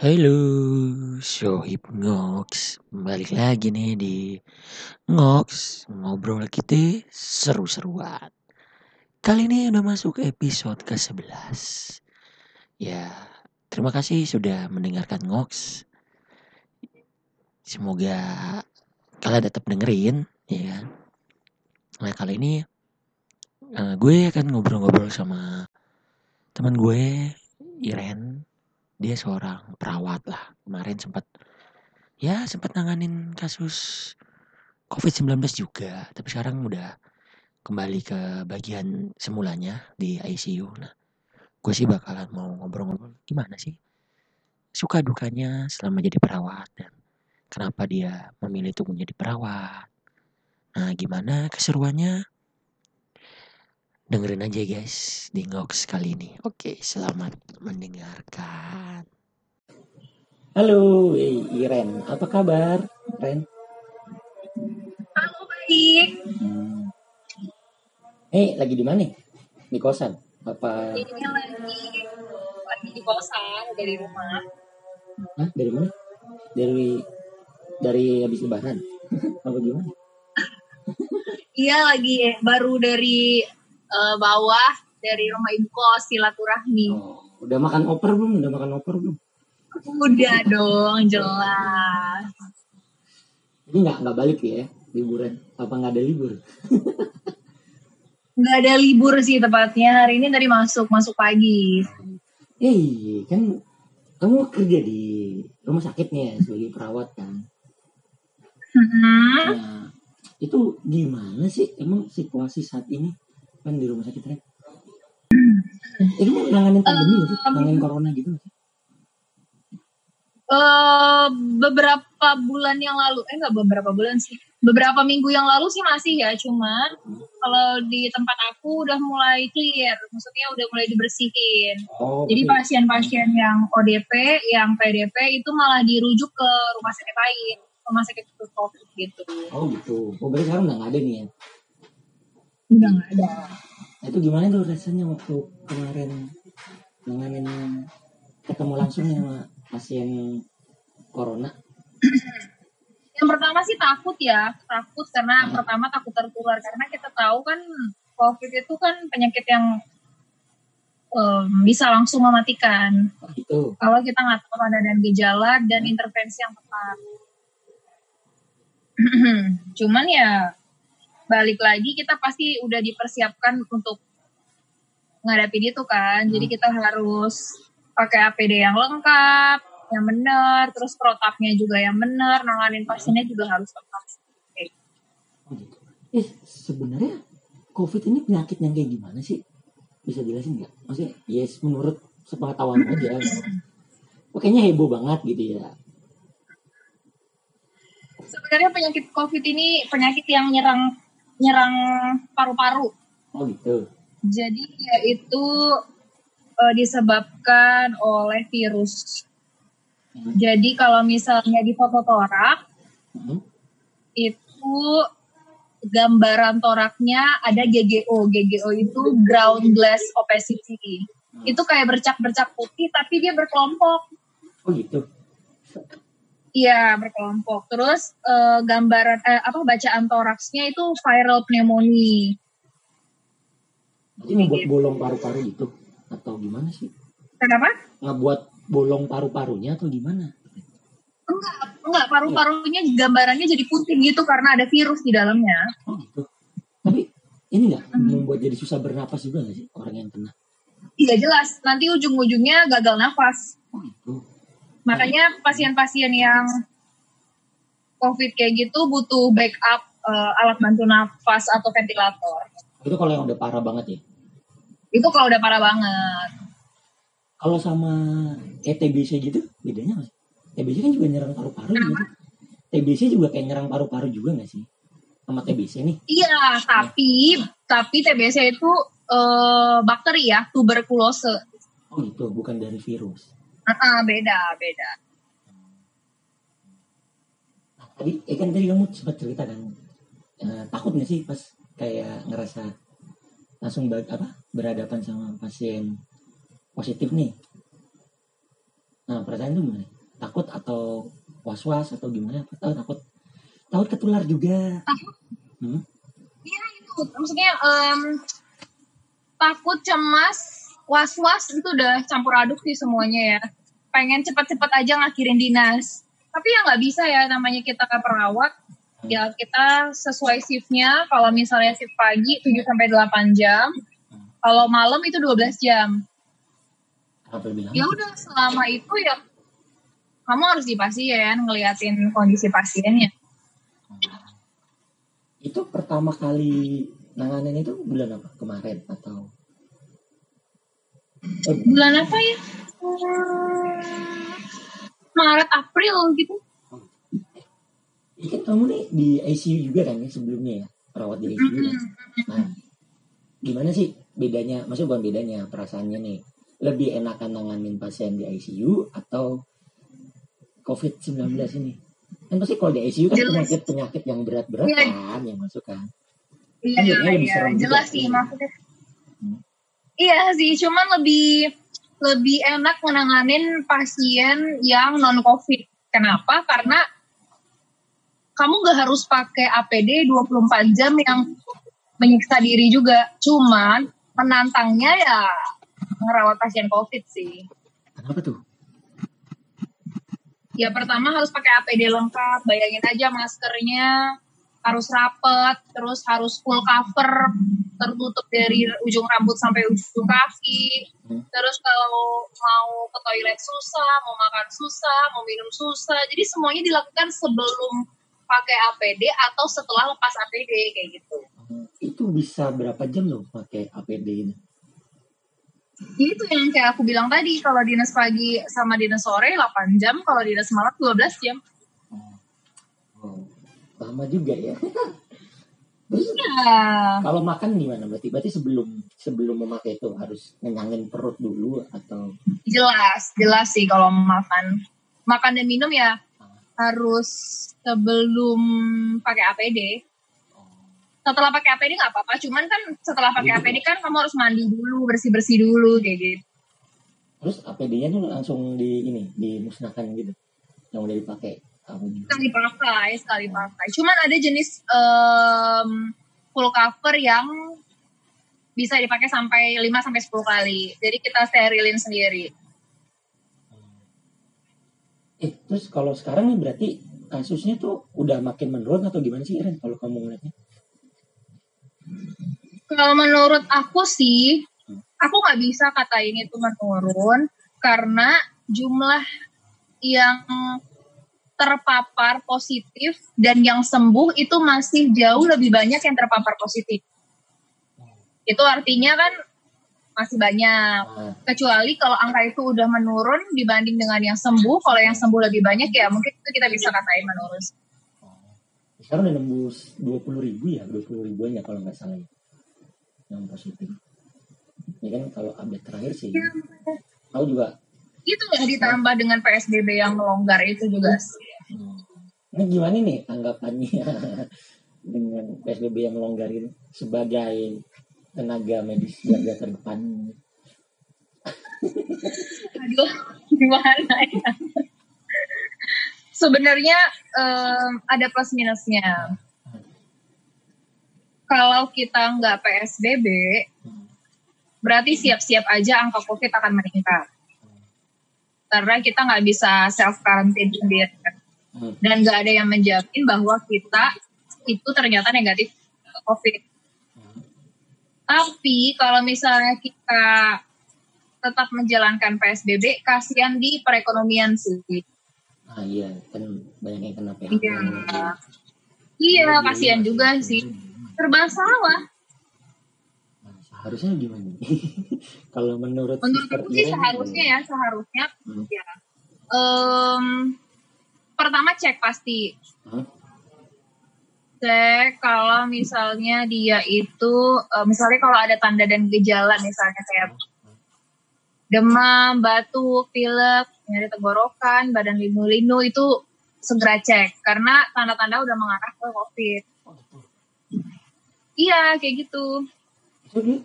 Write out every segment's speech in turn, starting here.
Halo, Sohib Ngoks. Balik lagi nih di Ngoks. Ngobrol kita seru-seruan. Kali ini udah masuk episode ke-11. Ya, terima kasih sudah mendengarkan Ngoks. Semoga kalian tetap dengerin, ya kan. Nah, kali ini uh, gue akan ngobrol-ngobrol sama teman gue, Iren dia seorang perawat lah. Kemarin sempat ya sempat nanganin kasus COVID-19 juga. Tapi sekarang udah kembali ke bagian semulanya di ICU nah gue sih bakalan mau ngobrol-ngobrol gimana sih suka dukanya selama jadi perawat dan kenapa dia memilih untuk menjadi perawat? Nah gimana keseruannya dengerin aja guys di Ngox kali ini. Oke, selamat mendengarkan. Halo, Iren. Apa kabar, Ren? Halo, baik. Hmm. Eh, lagi di mana? Di kosan? Apa? Ini lagi lagi di kosan dari rumah. Hah? Dari mana? Dari dari habis lebaran? Apa gimana? Iya, lagi baru dari uh, bawah dari rumah ibu kos silaturahmi. Oh, udah makan oper belum? Udah makan oper belum? Udah dong, jelas. Ini nggak nggak balik ya liburan? Apa nggak ada libur? nggak ada libur sih tepatnya hari ini dari masuk masuk pagi. Eh kan kamu kerja di rumah sakit nih ya sebagai perawat kan? Hmm. Nah, itu gimana sih emang situasi saat ini? Kan di rumah sakit Ren ini mau nanganin pandemi um, sih? nanganin corona gitu Uh, beberapa bulan yang lalu, eh nggak beberapa bulan sih, beberapa minggu yang lalu sih masih ya, cuman kalau di tempat aku udah mulai clear, maksudnya udah mulai dibersihin. Oh, Jadi pasien-pasien yang ODP, yang PDP itu malah dirujuk ke rumah sakit lain, rumah sakit COVID gitu. Oh gitu, oh berarti sekarang nggak ada nih ya? Udah nggak ada. Nah, itu gimana tuh rasanya waktu kemarin nanganin ketemu langsung sama pasien corona? Yang pertama sih takut ya takut karena hmm. pertama takut tertular. Karena kita tahu kan covid itu kan penyakit yang um, bisa langsung mematikan. Oh, gitu. kalau kita nggak tahu ada dan gejala dan intervensi yang tepat. Cuman ya balik lagi kita pasti udah dipersiapkan untuk ngadapin itu kan. Hmm. Jadi kita harus pakai APD yang lengkap, yang benar, terus protapnya juga yang benar, nanganin pasiennya juga harus tepat. Okay. Oh gitu. Eh sebenarnya COVID ini penyakit yang kayak gimana sih? Bisa jelasin nggak? Maksudnya, yes menurut sepengetahuan aja. Pokoknya heboh banget gitu ya. Sebenarnya penyakit COVID ini penyakit yang nyerang nyerang paru-paru. Oh gitu. Jadi ya itu uh, disebabkan oleh virus. Hmm. Jadi kalau misalnya di foto torak hmm. itu gambaran toraknya ada GGO. GGO itu ground glass opacity. Hmm. Itu kayak bercak-bercak putih tapi dia berkelompok. Oh gitu. Iya berkelompok. Terus uh, gambaran eh, apa bacaan toraksnya itu viral pneumonia. Jadi ngebuat bolong paru-paru itu atau gimana sih? Kenapa? Ngebuat bolong paru-parunya atau gimana? Enggak, enggak paru-parunya gambarannya jadi putih gitu karena ada virus di dalamnya. Oh gitu. Tapi ini enggak hmm. membuat jadi susah bernapas juga nggak sih orang yang kena? Iya jelas. Nanti ujung-ujungnya gagal nafas. Oh itu. Makanya pasien-pasien yang COVID kayak gitu butuh backup uh, alat bantu nafas atau ventilator. Itu kalau yang udah parah banget ya? Itu kalau udah parah banget. Kalau sama kayak TBC gitu, bedanya nggak TBC kan juga nyerang paru-paru gitu. TBC juga kayak nyerang paru-paru juga nggak sih? Sama TBC nih? Iya, tapi ya. tapi TBC itu uh, bakteri ya, tuberkulose. Oh gitu, bukan dari virus. Uh, beda, beda. Nah, tadi, eh kan tadi kamu sempat cerita kan, uh, takut nggak sih pas kayak ngerasa langsung ber, apa berhadapan sama pasien positif nih? Nah perasaan itu gimana? Takut atau was-was atau gimana? Atau takut takut ketular juga? Takut. Hmm? Iya itu, maksudnya em, takut, cemas, was-was itu udah campur aduk sih semuanya ya. Pengen cepet-cepet aja ngakhirin dinas. Tapi ya nggak bisa ya, namanya kita ke perawat. Ya kita sesuai shiftnya, kalau misalnya shift pagi 7 sampai 8 jam, kalau malam itu 12 jam. Ya udah selama itu ya kamu harus di pasien ngeliatin kondisi pasiennya. Itu pertama kali nanganin itu bulan apa? Kemarin atau? Eh, Bulan apa ya? Maret April gitu. ini kan kamu nih di ICU juga kan ya sebelumnya ya? Perawat di ICU kan? Nah, gimana sih bedanya? Maksudnya bukan bedanya, perasaannya nih. Lebih enakan nanganin pasien di ICU atau COVID-19 ini? Kan pasti kalau di ICU kan penyakit-penyakit yang berat-berat Iya. kan yang masuk kan. Iya, Kan iya, juga jelas sih. sih maksudnya. Hmm. Iya sih, cuman lebih lebih enak menanganin pasien yang non covid. Kenapa? Karena kamu gak harus pakai APD 24 jam yang menyiksa diri juga. Cuman penantangnya ya ngerawat pasien covid sih. Kenapa tuh? Ya pertama harus pakai APD lengkap, bayangin aja maskernya harus rapet, terus harus full cover, tertutup dari ujung rambut sampai ujung kaki. Hmm. Terus kalau mau ke toilet susah, mau makan susah, mau minum susah. Jadi semuanya dilakukan sebelum pakai APD atau setelah lepas APD kayak gitu. Hmm, Itu bisa berapa jam loh pakai APD ini? Itu yang kayak aku bilang tadi, kalau dinas pagi sama dinas sore 8 jam, kalau dinas malam 12 jam. Oh, lama juga ya. Ya, Kalau makan gimana? Berarti berarti sebelum sebelum memakai itu harus ngenyangin perut dulu atau? Jelas jelas sih kalau makan. Makan dan minum ya harus sebelum pakai APD setelah pakai APD nggak apa-apa cuman kan setelah pakai APD kan kamu harus mandi dulu bersih bersih dulu kayak gitu. Terus APD-nya tuh langsung di ini dimusnahkan gitu yang udah dipakai. Sekali pakai sekali pakai cuman ada jenis em, full cover yang bisa dipakai sampai 5 sampai 10 kali. Jadi kita sterilin sendiri. Eh terus kalau sekarang nih berarti kasusnya tuh udah makin menurun atau gimana sih Ren kalau kamu ngeliatnya? Kalau menurut aku sih, aku nggak bisa katain itu menurun karena jumlah yang terpapar positif dan yang sembuh itu masih jauh lebih banyak yang terpapar positif. Itu artinya kan masih banyak. Nah, Kecuali kalau angka itu udah menurun dibanding dengan yang sembuh, kalau yang sembuh lebih banyak ya mungkin itu kita bisa katain menurun. sekarang udah nembus 20 ribu ya, 20 ribuan ya kalau nggak salah ya. Yang positif. Ya kan kalau update terakhir sih. Tahu juga. Itu ya ditambah dengan PSBB yang melonggar itu juga. sih. hmm, Ini gimana nih tanggapannya dengan PSBB yang melonggar ini sebagai tenaga medis garda terdepan? Aduh, gimana ya? Sebenarnya em, ada plus minusnya. Kalau kita nggak PSBB, berarti siap-siap aja angka COVID akan meningkat. Karena kita nggak bisa self quarantine sendiri. Hmm. Dan nggak ada yang menjamin bahwa kita itu ternyata negatif COVID. Tapi kalau misalnya kita tetap menjalankan PSBB, kasihan di perekonomian sih. Ah iya, kan banyak yang kena PHK. Iya. Iya, kasihan juga sih. Serba salah. Seharusnya gimana? Kalau menurut Menurut Sister aku sih seharusnya ya, seharusnya Hmm. ya. Em, pertama cek pasti. Hah? Cek kalau misalnya dia itu, eh, misalnya kalau ada tanda dan gejala misalnya kayak demam, batuk, pilek, nyari tenggorokan, badan linu-linu itu segera cek karena tanda-tanda udah mengarah ke COVID. Oh. Iya, kayak gitu. Dia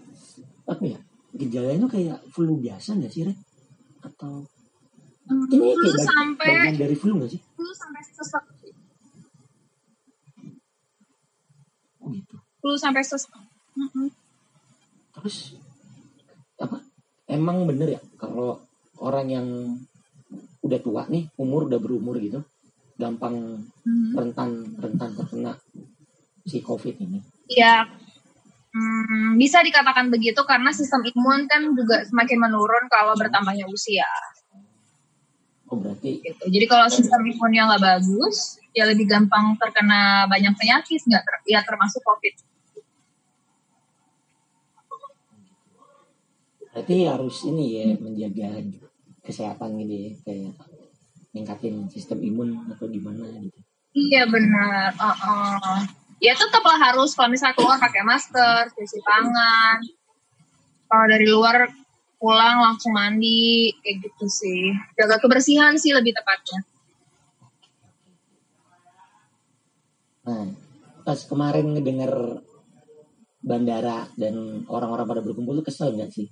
apa ya? Gejalanya kayak flu biasa nggak sih, Ren? Atau Ini Flu kayak bag- sampai bagian dari flu gak sih? flu sampai sesek. Oh gitu. Flu sampai sesek. Mm-mm. Terus apa? Emang bener ya kalau orang yang udah tua nih, umur udah berumur gitu, gampang Mhm. rentan rentan terkena si COVID ini. Ya, hmm, bisa dikatakan begitu karena sistem imun kan juga semakin menurun kalau bertambahnya usia. Oh berarti Gitu. Jadi kalau sistem imunnya nggak bagus, ya lebih gampang terkena banyak penyakit, nggak ter- ya termasuk COVID. berarti harus ini ya menjaga kesehatan gitu ya kayak ningkatin sistem imun atau gimana gitu. Iya benar. Uh-uh. Ya tetaplah harus kalau misalnya keluar pakai masker, cuci tangan. Kalau dari luar pulang langsung mandi, kayak gitu sih. Jaga kebersihan sih lebih tepatnya. Nah, pas kemarin ngedenger bandara dan orang-orang pada berkumpul tuh kesel nggak sih?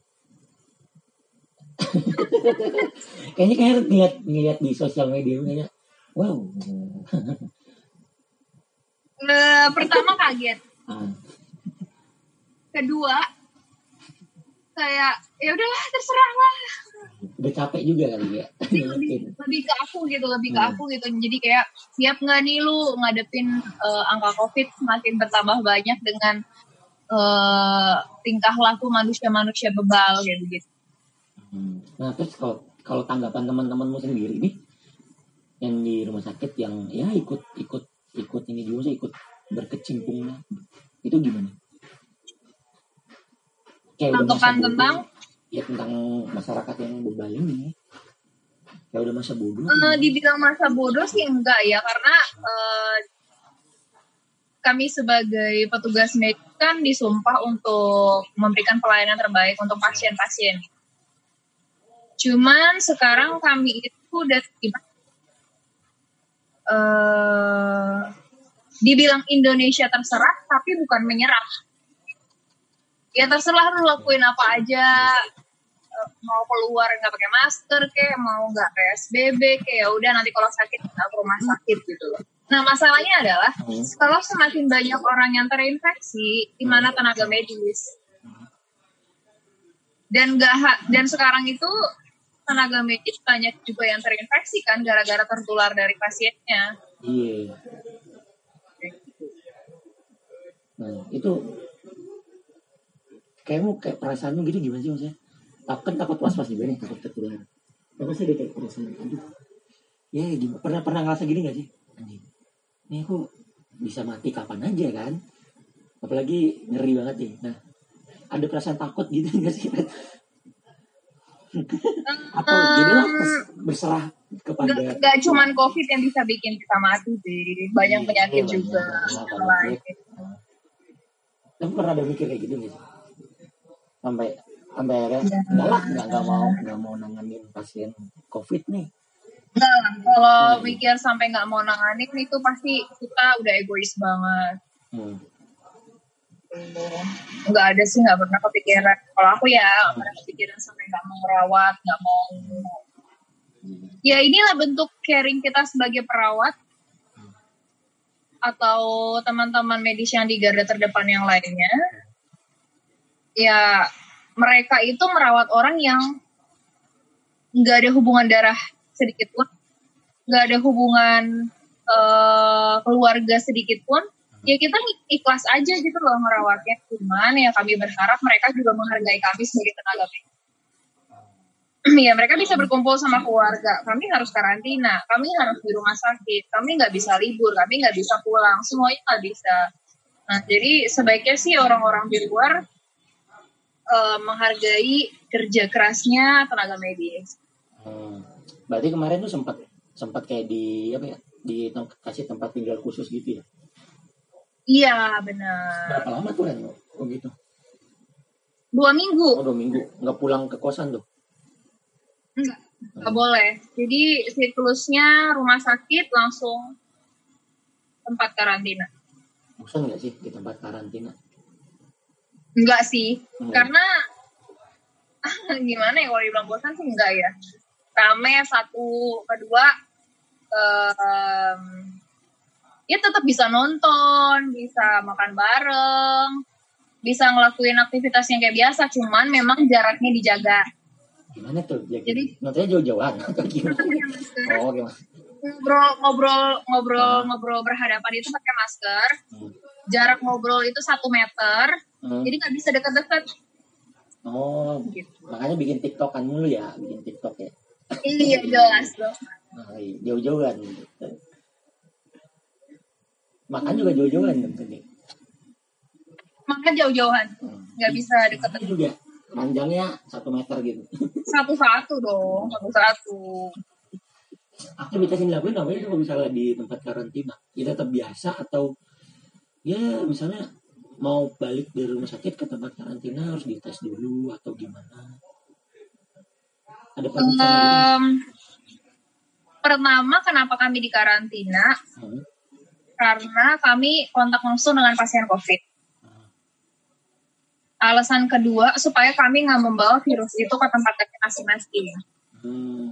kayaknya kayak ngeliat ngeliat di sosial media kayaknya wow Eh, pertama kaget, ah, kedua kayak ya udahlah terserah lah. udah capek juga kali ya lebih, lebih ke aku gitu, lebih ke Hmm. aku gitu. Jadi kayak siap nggak nih lu ngadepin eh, angka COVID semakin bertambah banyak dengan eh, tingkah laku manusia-manusia bebal kayak begitu. Hmm. nah terus kalau kalau tanggapan teman-temanmu sendiri nih yang di rumah sakit yang ya ikut ikut ikut ini juga sih ikut berkecimpung lah itu gimana? Kayak bodoh. tentang ya tentang masyarakat yang bebal ini ya udah masa bodoh Eh, dibilang masa bodoh sih enggak ya karena eh, kami sebagai petugas medis kan disumpah untuk memberikan pelayanan terbaik untuk pasien-pasien. Cuman sekarang kami itu udah tiba- eh, dibilang Indonesia terserah tapi bukan menyerah. Ya terserah lu lakuin apa aja, eh, mau keluar nggak pakai masker kayak mau nggak PSBB kayak ya udah nanti kalau sakit tinggal ke rumah sakit gitu loh. Nah masalahnya adalah Hmm. kalau semakin banyak orang yang terinfeksi, di mana tenaga medis dan nggak ha- dan sekarang itu tenaga medis banyak juga yang terinfeksi kan gara-gara tertular dari pasiennya. iya. Nah itu kayakmu kayak perasaanmu gitu gimana sih maksudnya? Takut kan takut was was juga nih takut tertular. Apa sih kayak perasaan aduh. Ya gimana? Pernah pernah ngerasa gini gak sih? Anjing. Ini aku bisa mati kapan aja kan? Apalagi ngeri banget nih. Nah ada perasaan takut gitu gak sih atau jadilah berserah kepada Nggak nggak cuman COVID yang bisa bikin kita mati sih, banyak Iya, penyakit iya, juga lain. Kamu pernah ada mikir kayak gitu nih? Sampai sampai akhirnya Ya. enggak lah, enggak, enggak mau enggak mau nanganin pasien COVID nih. Enggak lah, kalau Hmm. mikir sampai nggak mau nanganin itu pasti kita udah egois banget. Hmm. Nggak ada sih, nggak pernah kepikiran. Kalau aku ya nggak pernah kepikiran sampai nggak mau merawat, nggak mau. Ya inilah bentuk caring kita sebagai perawat atau teman-teman medis yang di garda terdepan yang lainnya. Ya mereka itu merawat orang yang nggak ada hubungan darah sedikit pun, nggak ada hubungan eh, keluarga sedikit pun, ya kita ikhlas aja gitu loh merawatnya. Cuman ya kami berharap mereka juga menghargai kami sebagai tenaga medis. ya mereka bisa berkumpul sama keluarga. Kami harus karantina, kami harus di rumah sakit, kami nggak bisa libur, kami nggak bisa pulang, semuanya nggak bisa. Nah jadi sebaiknya sih orang-orang di luar eh, menghargai kerja kerasnya tenaga medis. Hmm. Berarti kemarin tuh sempat sempat kayak di apa ya? Di kasih tempat tinggal khusus gitu ya. Iya benar. Berapa lama tuh Ren? Oh gitu. Dua minggu Oh dua minggu. Nggak pulang ke kosan tuh. enggak nggak boleh. Jadi siklusnya rumah sakit langsung tempat karantina. Bosan nggak sih di tempat karantina? Enggak sih, Enggak. karena gimana ya kalau dibilang bosan sih enggak ya. rame satu kedua um, ya tetap bisa nonton bisa makan bareng bisa ngelakuin aktivitas yang kayak biasa cuman memang jaraknya dijaga. Gimana tuh? Ya, Jadi- nontonnya jauh-jauhan? Atau gimana? Oh gimana ngobrol ngobrol ngobrol ngobrol berhadapan itu pakai masker. Hmm. jarak ngobrol itu satu meter Hmm. jadi nggak bisa deket-deket. Oh gitu. makanya bikin tiktokan mulu ya bikin tiktok ya. Iya jelas dong. Nah, iya, jauh-jauhan makan juga jauh-jauhan kan tadi? Makan jauh-jauhan. Hmm. nggak bisa deket juga panjangnya satu meter gitu. Satu-satu dong satu-satu. Aktivitas yang dilakuin itu kalau misalnya di tempat karantina. Ya tetap biasa atau ya misalnya mau balik dari rumah sakit ke tempat karantina harus dites dulu atau gimana? Ada Em, pertama kenapa kami di karantina? Hmm. Karena kami kontak langsung dengan pasien COVID. Alasan kedua supaya kami nggak membawa virus itu ke tempat kami masing-masing. Hmm.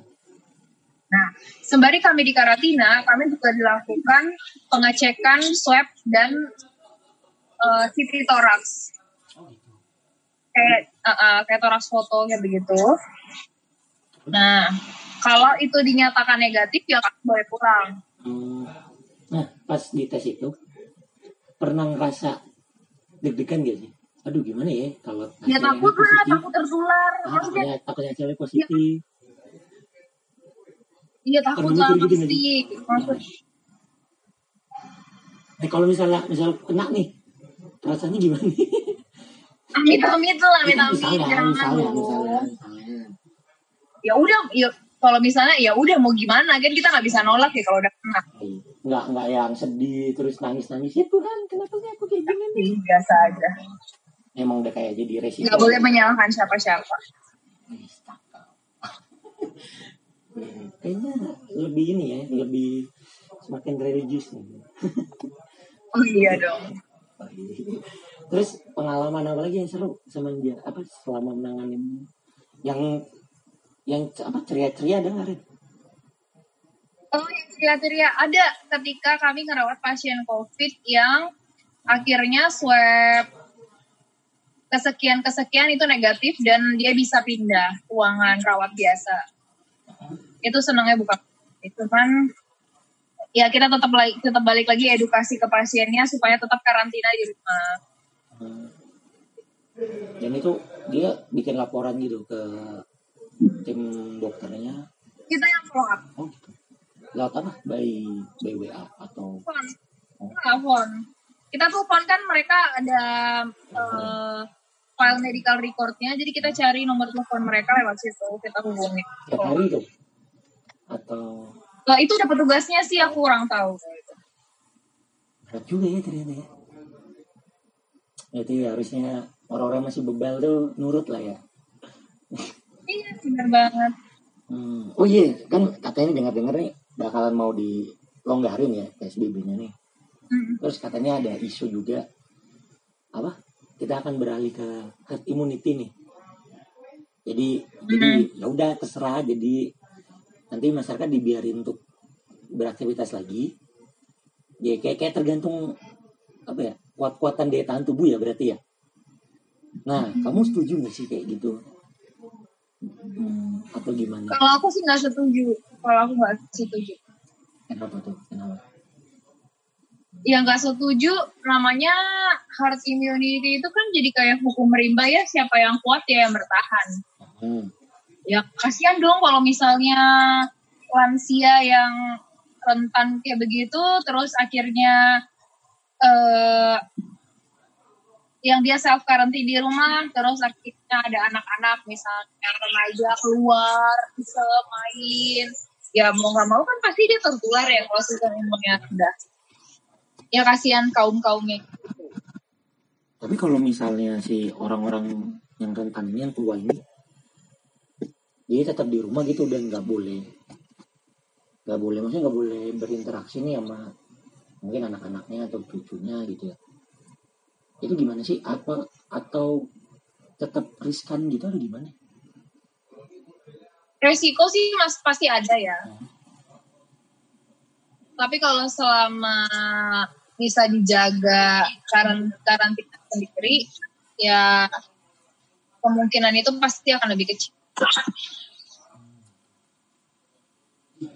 Nah, sembari kami di karantina, kami juga dilakukan pengecekan swab dan eh, CT thorax, Oh gitu. kayak eh, eh, kayak thorax foto kayak begitu. Nah, kalau itu dinyatakan negatif ya kami boleh pulang. Hmm. Nah, pas di tes itu pernah ngerasa deg-degan gak sih? Aduh gimana ya kalau Ya takut lah, takut tertular. Ah, Maksudnya takutnya, takutnya hasilnya positif. Iya takut Pernah lah gitu pasti. Maksud, Nah, kalau misalnya misal kena nih, rasanya gimana nih? amit amit lah, amit amit misalnya, jangan misalnya, misalnya, misalnya. Ya udah, ya kalau misalnya ya udah mau gimana kan kita nggak bisa nolak ya kalau udah kena. Nggak, nggak yang sedih, terus nangis-nangis. Ya Tuhan, kenapa sih aku kayak gini nih? Ih, Biasa aja. Emang udah kayak jadi resiko. Nggak boleh menyalahkan siapa-siapa. Hmm, Kayaknya lebih ini ya, lebih semakin religius nih. Oh iya dong. Terus pengalaman apa lagi yang seru sama dia? Apa selama menangani yang yang apa ceria-ceria ada nggak? Oh yang ceria-ceria ada ketika kami ngerawat pasien COVID yang akhirnya swab kesekian-kesekian itu negatif dan dia bisa pindah ruangan rawat biasa. Itu senangnya bukan itu kan ya kita tetap lagi tetap balik lagi edukasi ke pasiennya supaya tetap karantina di rumah. Hmm. Dan itu dia bikin laporan gitu ke tim dokternya. Kita yang follow up Oh gitu. Lewat apa? By by WA atau. Enggak, phone. Kita phone kan mereka ada eh, file medical recordnya, jadi kita cari nomor telepon mereka lewat situ, kita hubungi. tiap hari tuh? Atau Nah, itu udah petugasnya sih aku kurang tahu. berat juga ya ternyata ya. Jadi harusnya orang-orang masih bebal tuh nurut lah ya. Iya, benar banget. Hmm. Oh iya, kan katanya dengar-dengar nih bakalan mau dilonggarin ya PSBB-nya nih. Terus katanya ada isu juga apa? Kita akan beralih ke herd immunity nih. Jadi jadi ya udah terserah jadi nanti masyarakat dibiarin untuk beraktivitas lagi. Ya kayak kayak tergantung apa ya? Kuat-kuatan daya tahan tubuh ya berarti ya. Nah, kamu setuju nggak sih kayak gitu? Hmm, atau gimana? Kalau aku sih nggak setuju. Kalau aku nggak setuju. Kenapa tuh? Kenapa? Yang nggak setuju namanya herd immunity itu kan jadi kayak hukum rimba ya siapa yang kuat ya yang bertahan. Hmm. Ya kasihan dong kalau misalnya lansia yang rentan kayak begitu terus akhirnya eh yang dia self quarantine di rumah terus akhirnya ada anak-anak misalnya remaja keluar bisa main. Ya mau nggak mau kan pasti dia tertular ya kalau sistem imunnya rendah ya kasihan kaum kaumnya Tapi kalau misalnya si orang-orang yang rentan ini yang tua ini, dia tetap di rumah gitu dan nggak boleh, nggak boleh, maksudnya nggak boleh berinteraksi nih sama mungkin anak-anaknya atau cucunya gitu ya. Itu gimana sih? Apa atau tetap riskan gitu atau gimana? resiko sih mas pasti ada ya. Tapi kalau selama bisa dijaga karant karantina sendiri, ya kemungkinan itu pasti akan lebih kecil.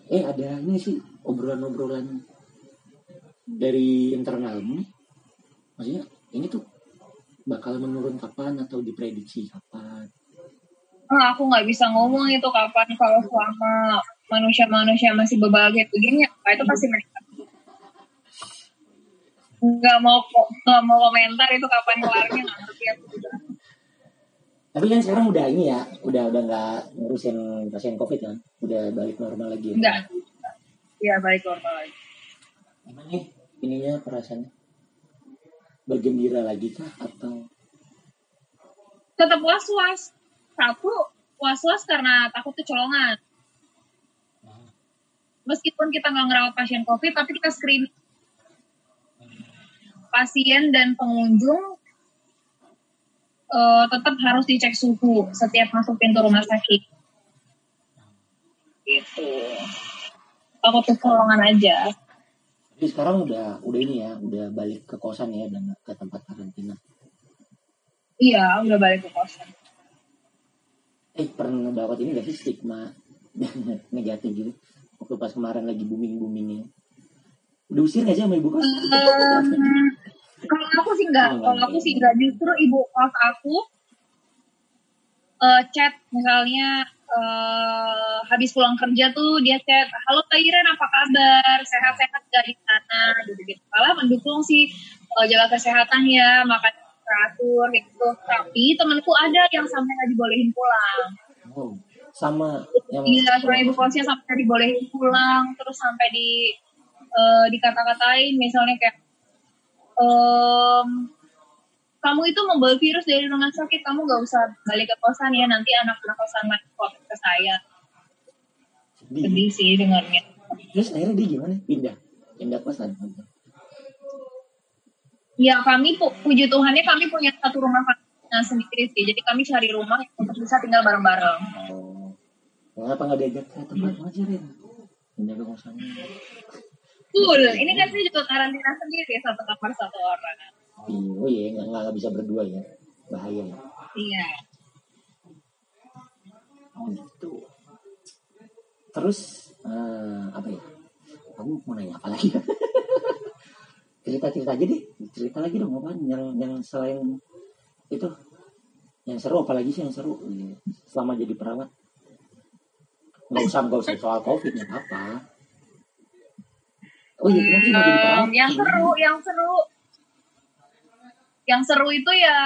Eh ada ini sih obrolan-obrolan dari internalmu, maksudnya ini tuh bakal menurun kapan atau diprediksi kapan? Ah, aku nggak bisa ngomong itu kapan kalau selama manusia-manusia masih berbagai begini, apa itu pasti meningkat. Nggak mau nggak mau komentar itu kapan kelarnya nggak ngerti aku. Tapi kan sekarang udah ini ya, udah udah nggak ngurusin pasien covid kan, udah balik normal lagi. Ya? Enggak. Iya balik normal lagi. Gimana nih ininya perasaannya? Bergembira lagi kah atau? Tetap was-was. Satu, was-was karena takut kecolongan. Meskipun kita nggak ngerawat pasien COVID, tapi kita screening pasien dan pengunjung uh, tetap harus dicek suhu setiap masuk pintu rumah sakit. Gitu. Takut kecolongan aja. Jadi sekarang udah udah ini ya, udah balik ke kosan ya dan ke tempat karantina. Iya, udah balik ke kosan. Eh pernah dapat ini gak sih stigma negatif gitu? Waktu pas kemarin lagi booming boomingnya. Diusir gak sih sama ibu kos? Um, kalau aku sih enggak, kalau aku sih enggak. Justru ibu kos aku uh, chat misalnya uh, habis pulang kerja tuh dia chat, halo Kak Iren apa kabar, sehat-sehat gak di sana, gitu-gitu. Malah mendukung sih uh, jaga kesehatan ya, makan teratur gitu. Tapi temanku ada yang sampai nggak dibolehin pulang. Oh, sama yang Iya, sama ibu kosnya sampai dibolehin pulang, terus sampai di uh, dikata-katain misalnya kayak um, kamu itu membawa virus dari rumah sakit, kamu gak usah balik ke kosan ya, nanti anak-anak kosan lagi covid ke saya. sedih. Sedih sih dengarnya. Terus akhirnya dia gimana? Pindah, pindah kosan. Ya kami pu puji Tuhannya kami punya satu rumah karantina sendiri sih, jadi kami cari rumah untuk bisa tinggal bareng-bareng. Oh, kenapa nggak diajak ke tempat aja Ren? Pindah ke kosan. Cool, ini kan saya juga karantina sendiri satu kamar satu orang. Iya, oh iya, nggak nggak bisa berdua ya, bahaya ya. Iya. Oh gitu. Terus eh, apa ya? Kamu mau nanya apa lagi? Cerita-cerita aja deh, cerita lagi dong apa yang yang selain itu yang seru apalagi sih yang seru Iya. selama jadi perawat nggak usah nggak usah soal covid nggak apa oh iya kamu sih mau jadi perawat yang seru, yang seru, yang seru itu ya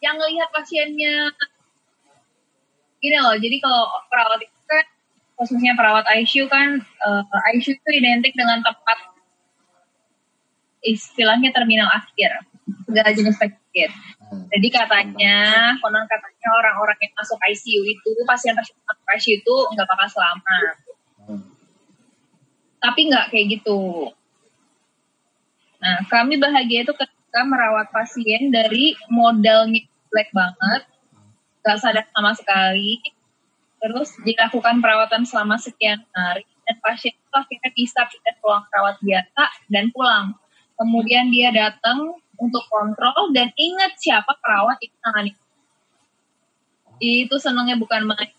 yang ngelihat pasiennya gini loh. Jadi kalau perawat itu kan khususnya perawat ICU kan eh, ICU itu identik dengan tempat istilahnya terminal akhir segala jenis penyakit. Hmm. Jadi katanya, konon katanya orang-orang yang masuk ICU itu pasien-pasien masuk ICU itu nggak bakal selamat. Hmm. tapi nggak kayak gitu. Nah, kami bahagia itu ketika merawat pasien dari modalnya black banget, nggak sadar sama sekali, terus dilakukan perawatan selama sekian hari, dan pasien itu akhirnya bisa pindah ke perawat biasa dan pulang. Kemudian dia datang untuk kontrol dan ingat siapa perawat itu nangani. Itu senangnya bukan main.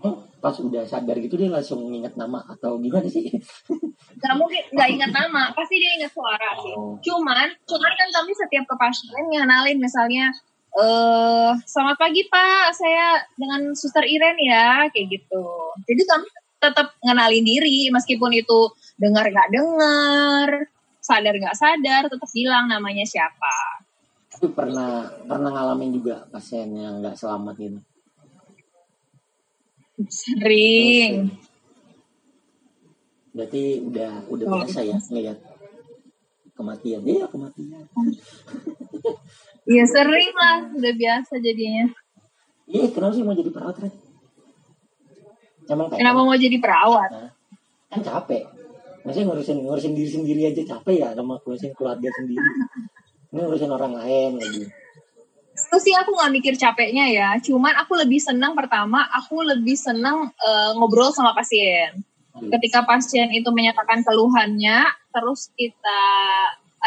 Kamu pas udah sadar gitu dia langsung ingat nama atau gimana sih? Gak mungkin nggak ingat nama, pasti dia ingat suara sih. Oh. Cuman, cuman kan kami setiap ke pasien ngenalin misalnya, eh selamat pagi Pak, saya dengan Suster Iren ya, kayak gitu. Jadi kami tetap ngenalin diri, meskipun itu dengar nggak dengar, sadar nggak sadar, tetap bilang namanya siapa. Tapi pernah pernah ngalamin juga pasien yang nggak selamat gitu. Sering. Berarti udah udah Oh. biasa ya ngeliat kematian. Iya kematian. Iya sering lah, udah biasa jadinya. Iya kenapa sih mau jadi perawat Ren? Emang kayak Kenapa mau jadi perawat? kan capek. Maksudnya ngurusin ngurusin diri sendiri aja capek ya sama ngurusin keluarga sendiri. Ini ngurusin orang lain lagi. Dulu sih aku nggak mikir capeknya ya, cuman aku lebih senang pertama, aku lebih senang uh, ngobrol sama pasien. Ketika pasien itu menyatakan keluhannya, terus kita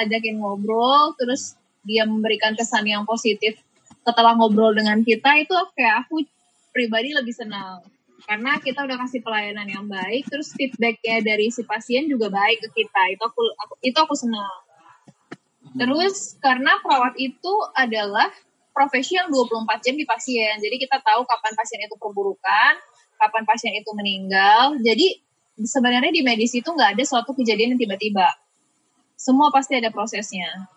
ajakin ngobrol, terus dia memberikan kesan yang positif setelah ngobrol dengan kita, itu kayak aku pribadi lebih senang. Karena kita udah kasih pelayanan yang baik, terus feedbacknya dari si pasien juga baik ke kita. Itu aku, aku itu aku senang. Terus karena perawat itu adalah profesi yang 24 jam di pasien. Jadi kita tahu kapan pasien itu perburukan, kapan pasien itu meninggal. Jadi sebenarnya di medis itu nggak ada suatu kejadian yang tiba-tiba. Semua pasti ada prosesnya.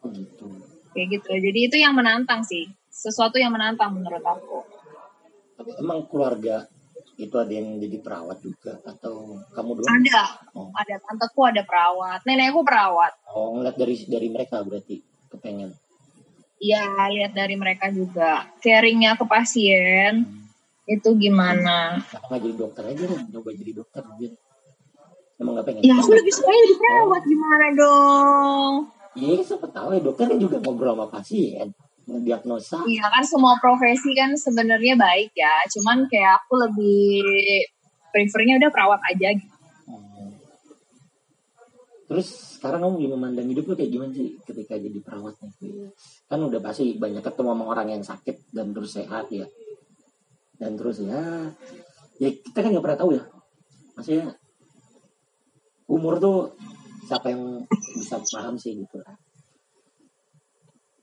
Oh gitu. Kayak gitu. Jadi itu yang menantang sih. Sesuatu yang menantang menurut aku. Tapi emang keluarga itu ada yang jadi perawat juga atau kamu dulu? Ada, oh. ada tanteku ada perawat, nenekku perawat. Oh ngeliat dari dari mereka berarti kepengen? Iya lihat dari mereka juga caringnya ke pasien hmm. itu gimana? Nggak jadi dokter aja dong? Coba jadi dokter mungkin. Emang nggak pengen? Ya aku lebih suka jadi perawat gimana dong? Iya siapa tahu ya dokter kan juga ngobrol sama pasien mendiagnosa. Iya kan semua profesi kan sebenarnya baik ya. Cuman kayak aku lebih prefernya udah perawat aja gitu. Hmm. Terus sekarang kamu gimana memandang hidup lo kayak gimana sih ketika jadi perawat nih? Kan udah pasti banyak ketemu sama orang yang sakit dan terus sehat ya. Dan terus ya, ya kita kan nggak pernah tahu ya. Maksudnya umur tuh siapa yang bisa paham sih gitu lah.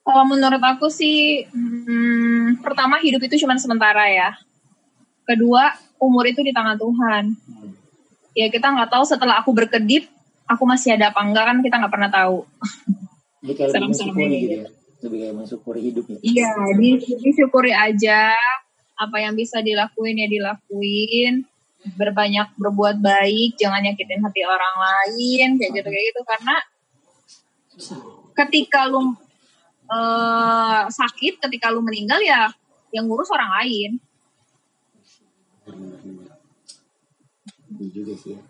Kalau menurut aku sih, hmm, pertama hidup itu cuma sementara ya. Kedua, umur itu di tangan Tuhan. Ya kita nggak tahu setelah aku berkedip, aku masih ada apa enggak kan kita nggak pernah tahu. Jadi kayak lebih mensyukuri gitu ya. Lebih kayak mensyukuri hidup ya. Iya, disyukuri aja. Apa yang bisa dilakuin ya dilakuin. Berbanyak berbuat baik, jangan nyakitin hati orang lain, kayak gitu kayak gitu karena ketika lu uh, sakit ketika lu meninggal ya yang ngurus orang lain. Iya juga sih ya.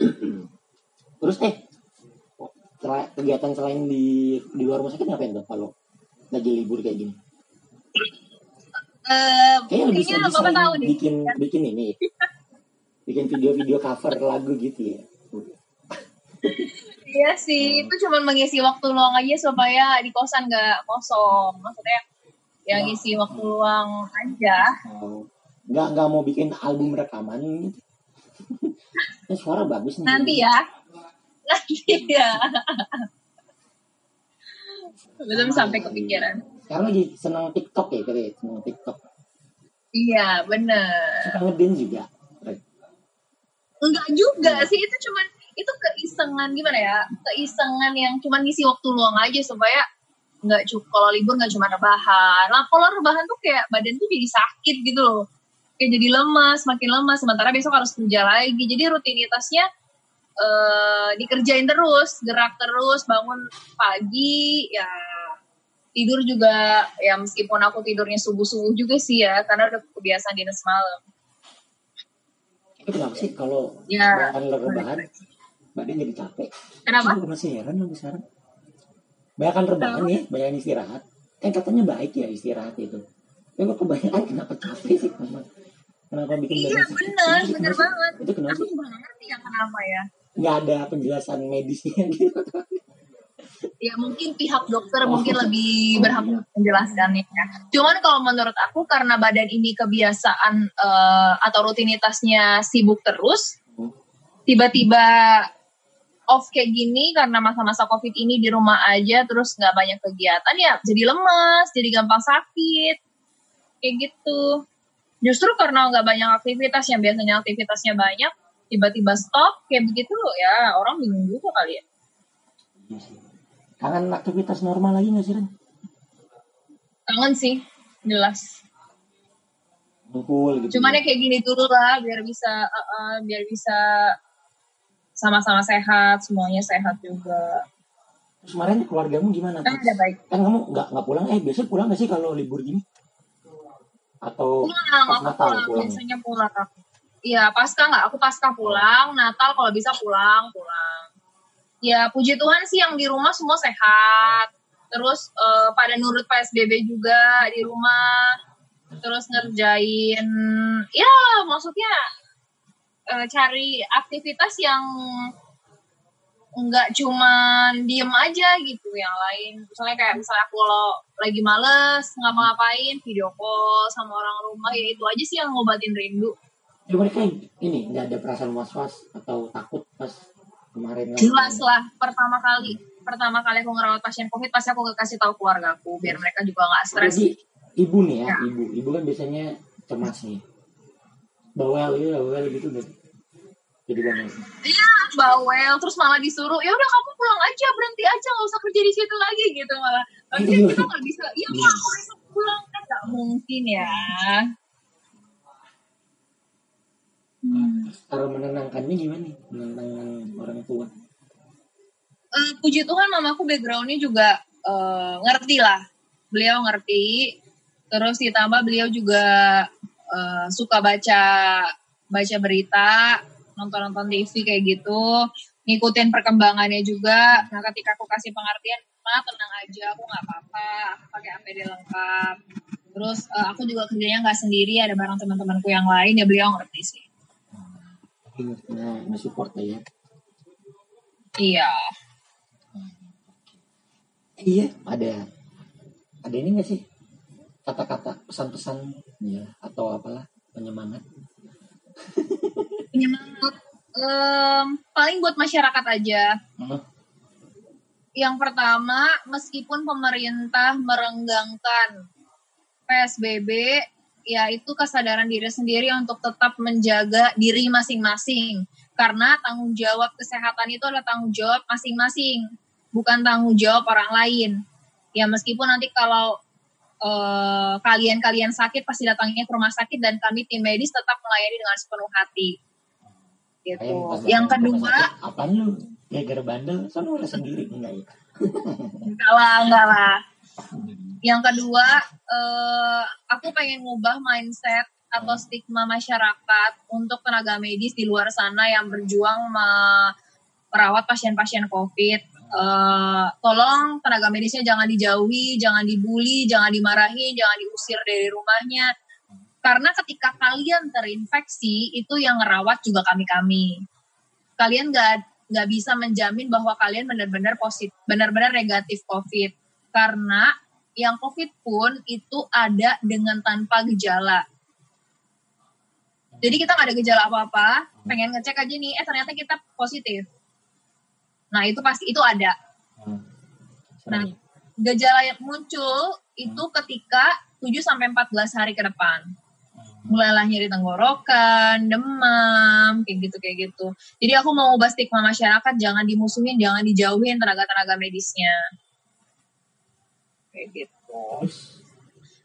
Terus eh kegiatan selain di di luar rumah sakit ngapain tuh kalau lagi libur kayak gini? Uh, kayaknya lebih bisa tahu bikin nih. bikin ini bikin video-video cover lagu gitu ya Iya sih, hmm. itu cuma mengisi waktu luang aja supaya di kosan nggak kosong. Maksudnya ya nah. ngisi waktu luang aja. Oh. Nggak nggak mau bikin album rekaman gitu. Ini suara bagus nih. Nanti ya. Nanti ya. Belum sampai kepikiran. Sekarang lagi senang TikTok ya, kali senang TikTok. Iya, bener. Suka ngedin juga. Enggak juga sih, itu cuma itu keisengan gimana ya keisengan yang cuma ngisi waktu luang aja supaya nggak cukup kalau libur nggak cuma rebahan lah kalau rebahan tuh kayak badan tuh jadi sakit gitu loh kayak jadi lemas makin lemas sementara besok harus kerja lagi jadi rutinitasnya uh, dikerjain terus gerak terus bangun pagi ya tidur juga ya meskipun aku tidurnya subuh subuh juga sih ya karena udah kebiasaan dinas malam. Itu kenapa sih kalau ya, rebahan badan jadi capek? Kenapa? Aku masih heran loh sekarang. Banyak rebahan ya banyak istirahat. Kan katanya baik ya istirahat itu. Tapi kok kebanyakan kenapa capek sih memang kenapa bikin iya benar benar banget. Itu kenapa aku juga ngerti ya kenapa ya nggak ada penjelasan medisnya gitu. Ya mungkin pihak dokter mungkin lebih berhak menjelaskannya. Cuman kalau menurut aku karena badan ini kebiasaan uh, atau rutinitasnya sibuk terus, tiba-tiba off kayak gini karena masa-masa covid ini di rumah aja terus nggak banyak kegiatan ya jadi lemas jadi gampang sakit. Kayak gitu. Justru karena nggak banyak aktivitas yang biasanya aktivitasnya banyak tiba-tiba stop kayak begitu ya orang bingung juga kali ya kangen aktivitas normal lagi nggak sih Ren? kangen sih jelas Ngumpul gitu cuman ya kayak gini dulu lah biar bisa uh, uh, biar bisa sama-sama sehat, semuanya sehat juga. Terus kemarin keluargamu gimana? Kan ada baik. Kan kamu nggak nggak pulang? Eh biasanya pulang nggak sih kalau libur gini? Atau pulang, pas Natal pulang, pulang? Biasanya pulang. Iya pasca nggak? Aku pasca pulang. Natal kalau bisa pulang pulang. Ya puji Tuhan sih yang di rumah semua sehat. terus uh, pada nurut PSBB juga di rumah terus ngerjain ya maksudnya uh, cari aktivitas yang nggak cuman diem aja gitu yang lain misalnya kayak misalnya aku kalau lagi males ngapa-ngapain video call sama orang rumah ya itu aja sih yang ngobatin rindu ya mereka ini nggak ada perasaan was-was atau takut pas kemarin jelas lah pertama kali pertama kali aku ngerawat pasien covid pasti aku kasih tahu keluarga aku biar mereka juga nggak stres. Ibu nih ya, ya, ibu. Ibu kan biasanya cemas nih. Bawel ya bawel gitu deh. Jadi banyak iya bawel terus malah disuruh ya udah kamu pulang aja berhenti aja nggak usah kerja di situ lagi gitu malah. Iya. kita nggak bisa iya mau aku besok pulang. Kan nggak mungkin ya hmm. cara menenangkannya gimana nih menenangkan orang tua uh, puji Tuhan mamaku backgroundnya juga uh, ngerti lah beliau ngerti terus ditambah beliau juga uh, suka baca baca berita nonton-nonton TV kayak gitu, ngikutin perkembangannya juga. Nah, ketika aku kasih pengertian, nah tenang aja, aku nggak apa-apa, aku pakai APD lengkap. Terus uh, aku juga kerjanya nggak sendiri, ada bareng teman-temanku yang lain, ya beliau ngerti sih. Nah, support ya. Iya. Iya, ada ada ini nggak sih kata-kata pesan-pesan ya atau apalah penyemangat penyemangat um, paling buat masyarakat aja hmm. yang pertama meskipun pemerintah merenggangkan PSBB ya itu kesadaran diri sendiri untuk tetap menjaga diri masing-masing karena tanggung jawab kesehatan itu adalah tanggung jawab masing-masing bukan tanggung jawab orang lain ya meskipun nanti kalau kalian kalian-kalian sakit pasti datangnya ke rumah sakit dan kami tim medis tetap melayani dengan sepenuh hati gitu. yang kedua, apa lu? Ya gara bandel, soalnya udah sendiri enggak ya? enggak lah, enggak lah. Yang kedua, uh, aku pengen ngubah mindset atau stigma masyarakat untuk tenaga medis di luar sana yang berjuang merawat pasien-pasien COVID. Uh, tolong tenaga medisnya jangan dijauhi, jangan dibully, jangan dimarahi, jangan diusir dari rumahnya karena ketika kalian terinfeksi, itu yang ngerawat juga kami-kami. Kalian nggak nggak bisa menjamin bahwa kalian benar-benar positif, benar-benar negatif COVID. Karena yang COVID pun itu ada dengan tanpa gejala. Jadi kita nggak ada gejala apa-apa, pengen ngecek aja nih, eh ternyata kita positif. Nah itu pasti itu ada. Hmm. Nah gejala yang muncul itu ketika 7 sampai 14 hari ke depan mulailah nyeri tenggorokan, demam, kayak gitu kayak gitu. Jadi aku mau ubah stigma masyarakat, jangan dimusuhin, jangan dijauhin tenaga-tenaga medisnya. Kayak gitu.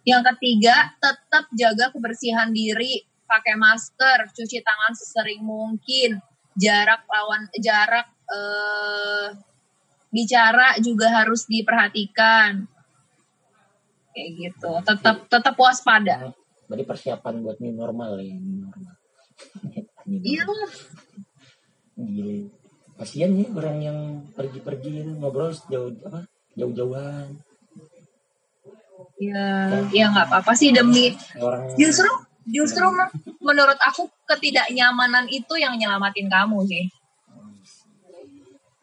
Yang ketiga, tetap jaga kebersihan diri, pakai masker, cuci tangan sesering mungkin, jarak lawan jarak eh, bicara juga harus diperhatikan. Kayak gitu. Tetap tetap waspada berarti persiapan buat new normal ya new normal iya Gila. kasian ya orang yang pergi-pergi ngobrol jauh apa jauh-jauhan ya ya nggak apa-apa sih demi justru justru menurut aku ketidaknyamanan itu yang nyelamatin kamu sih.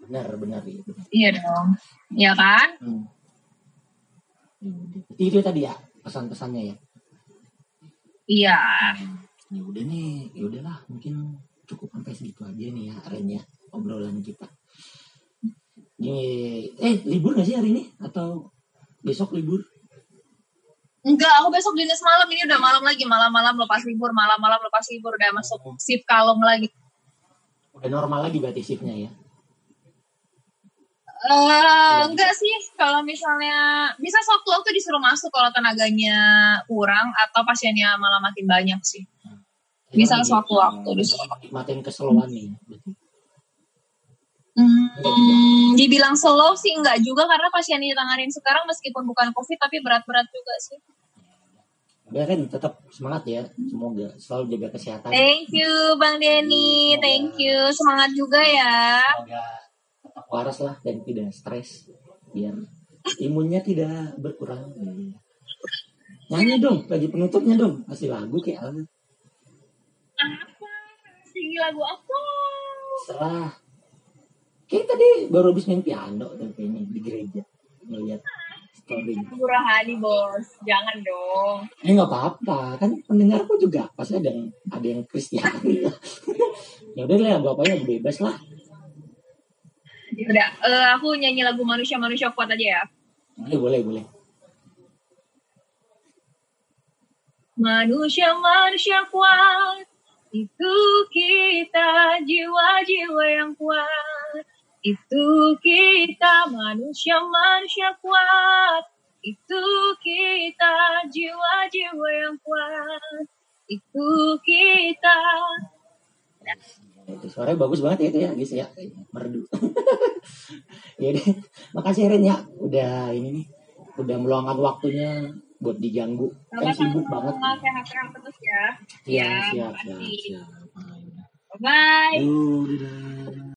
Benar benar itu iya dong. Ya kan? Hmm. itu tadi ya pesan-pesannya ya? Iya. Ya udah nih, ya udahlah mungkin cukup sampai segitu aja nih ya arennya obrolan kita. Gini, eh libur gak sih hari ini? Atau besok libur? Enggak, aku besok dinas malam ini udah malam lagi, malam-malam lepas libur, malam-malam lepas libur udah masuk oh. shift kalong lagi. Udah normal lagi berarti shiftnya ya? Uh, enggak sih, kalau misalnya bisa sewaktu-waktu disuruh masuk kalau tenaganya kurang atau pasiennya malah makin banyak sih. Bisa sewaktu-waktu disuruh. Makin keseluan nih. Hmm, dibilang slow sih enggak juga karena pasien yang ditanganin sekarang meskipun bukan covid tapi berat-berat juga sih. Ya kan tetap semangat ya. Semoga selalu jaga kesehatan. Thank you Bang Denny, thank you. Semangat juga ya. Semoga waras lah dan tidak stres biar imunnya tidak berkurang. Iya. Nyanyi dong, lagi penutupnya dong, kasih lagu kayak apa? Apa? Kasih lagu apa? Serah. Tadi baru habis main piano dan kayaknya di gereja melihat story. Lagu rohani bos, jangan dong. Eh nggak apa-apa, kan pendengarku juga pasti ada yang ada yang Kristen. ya udah lah, yang bebas lah. Ya udah, eh, aku nyanyi lagu manusia-manusia kuat aja ya. Boleh, boleh, boleh. Manusia-manusia kuat, itu kita jiwa-jiwa yang kuat. Itu kita manusia-manusia kuat. Itu kita jiwa-jiwa yang kuat. Itu kita. Ya, itu suaranya bagus banget ya itu ya guys ya. Merdu. Ya deh makasih Ren ya. Udah ini nih udah meluangkan waktunya buat diganggu. Kan sibuk banget. Sehat-sehat terus ya. Iya Ya, siap siap siap. Bye. Yuk,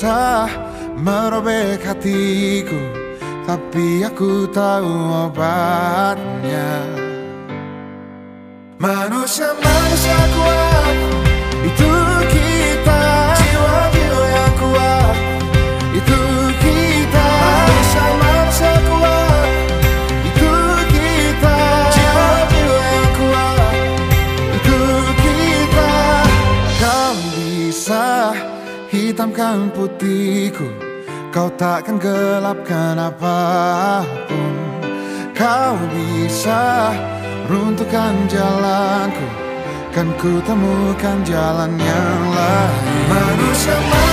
bisa merobek hatiku Tapi aku tahu obatnya. Manusia-manusia Kau takkan gelapkan apa pun. Kau bisa runtuhkan jalanku. Kan ku temukan jalan yang lain. Manusia-manusia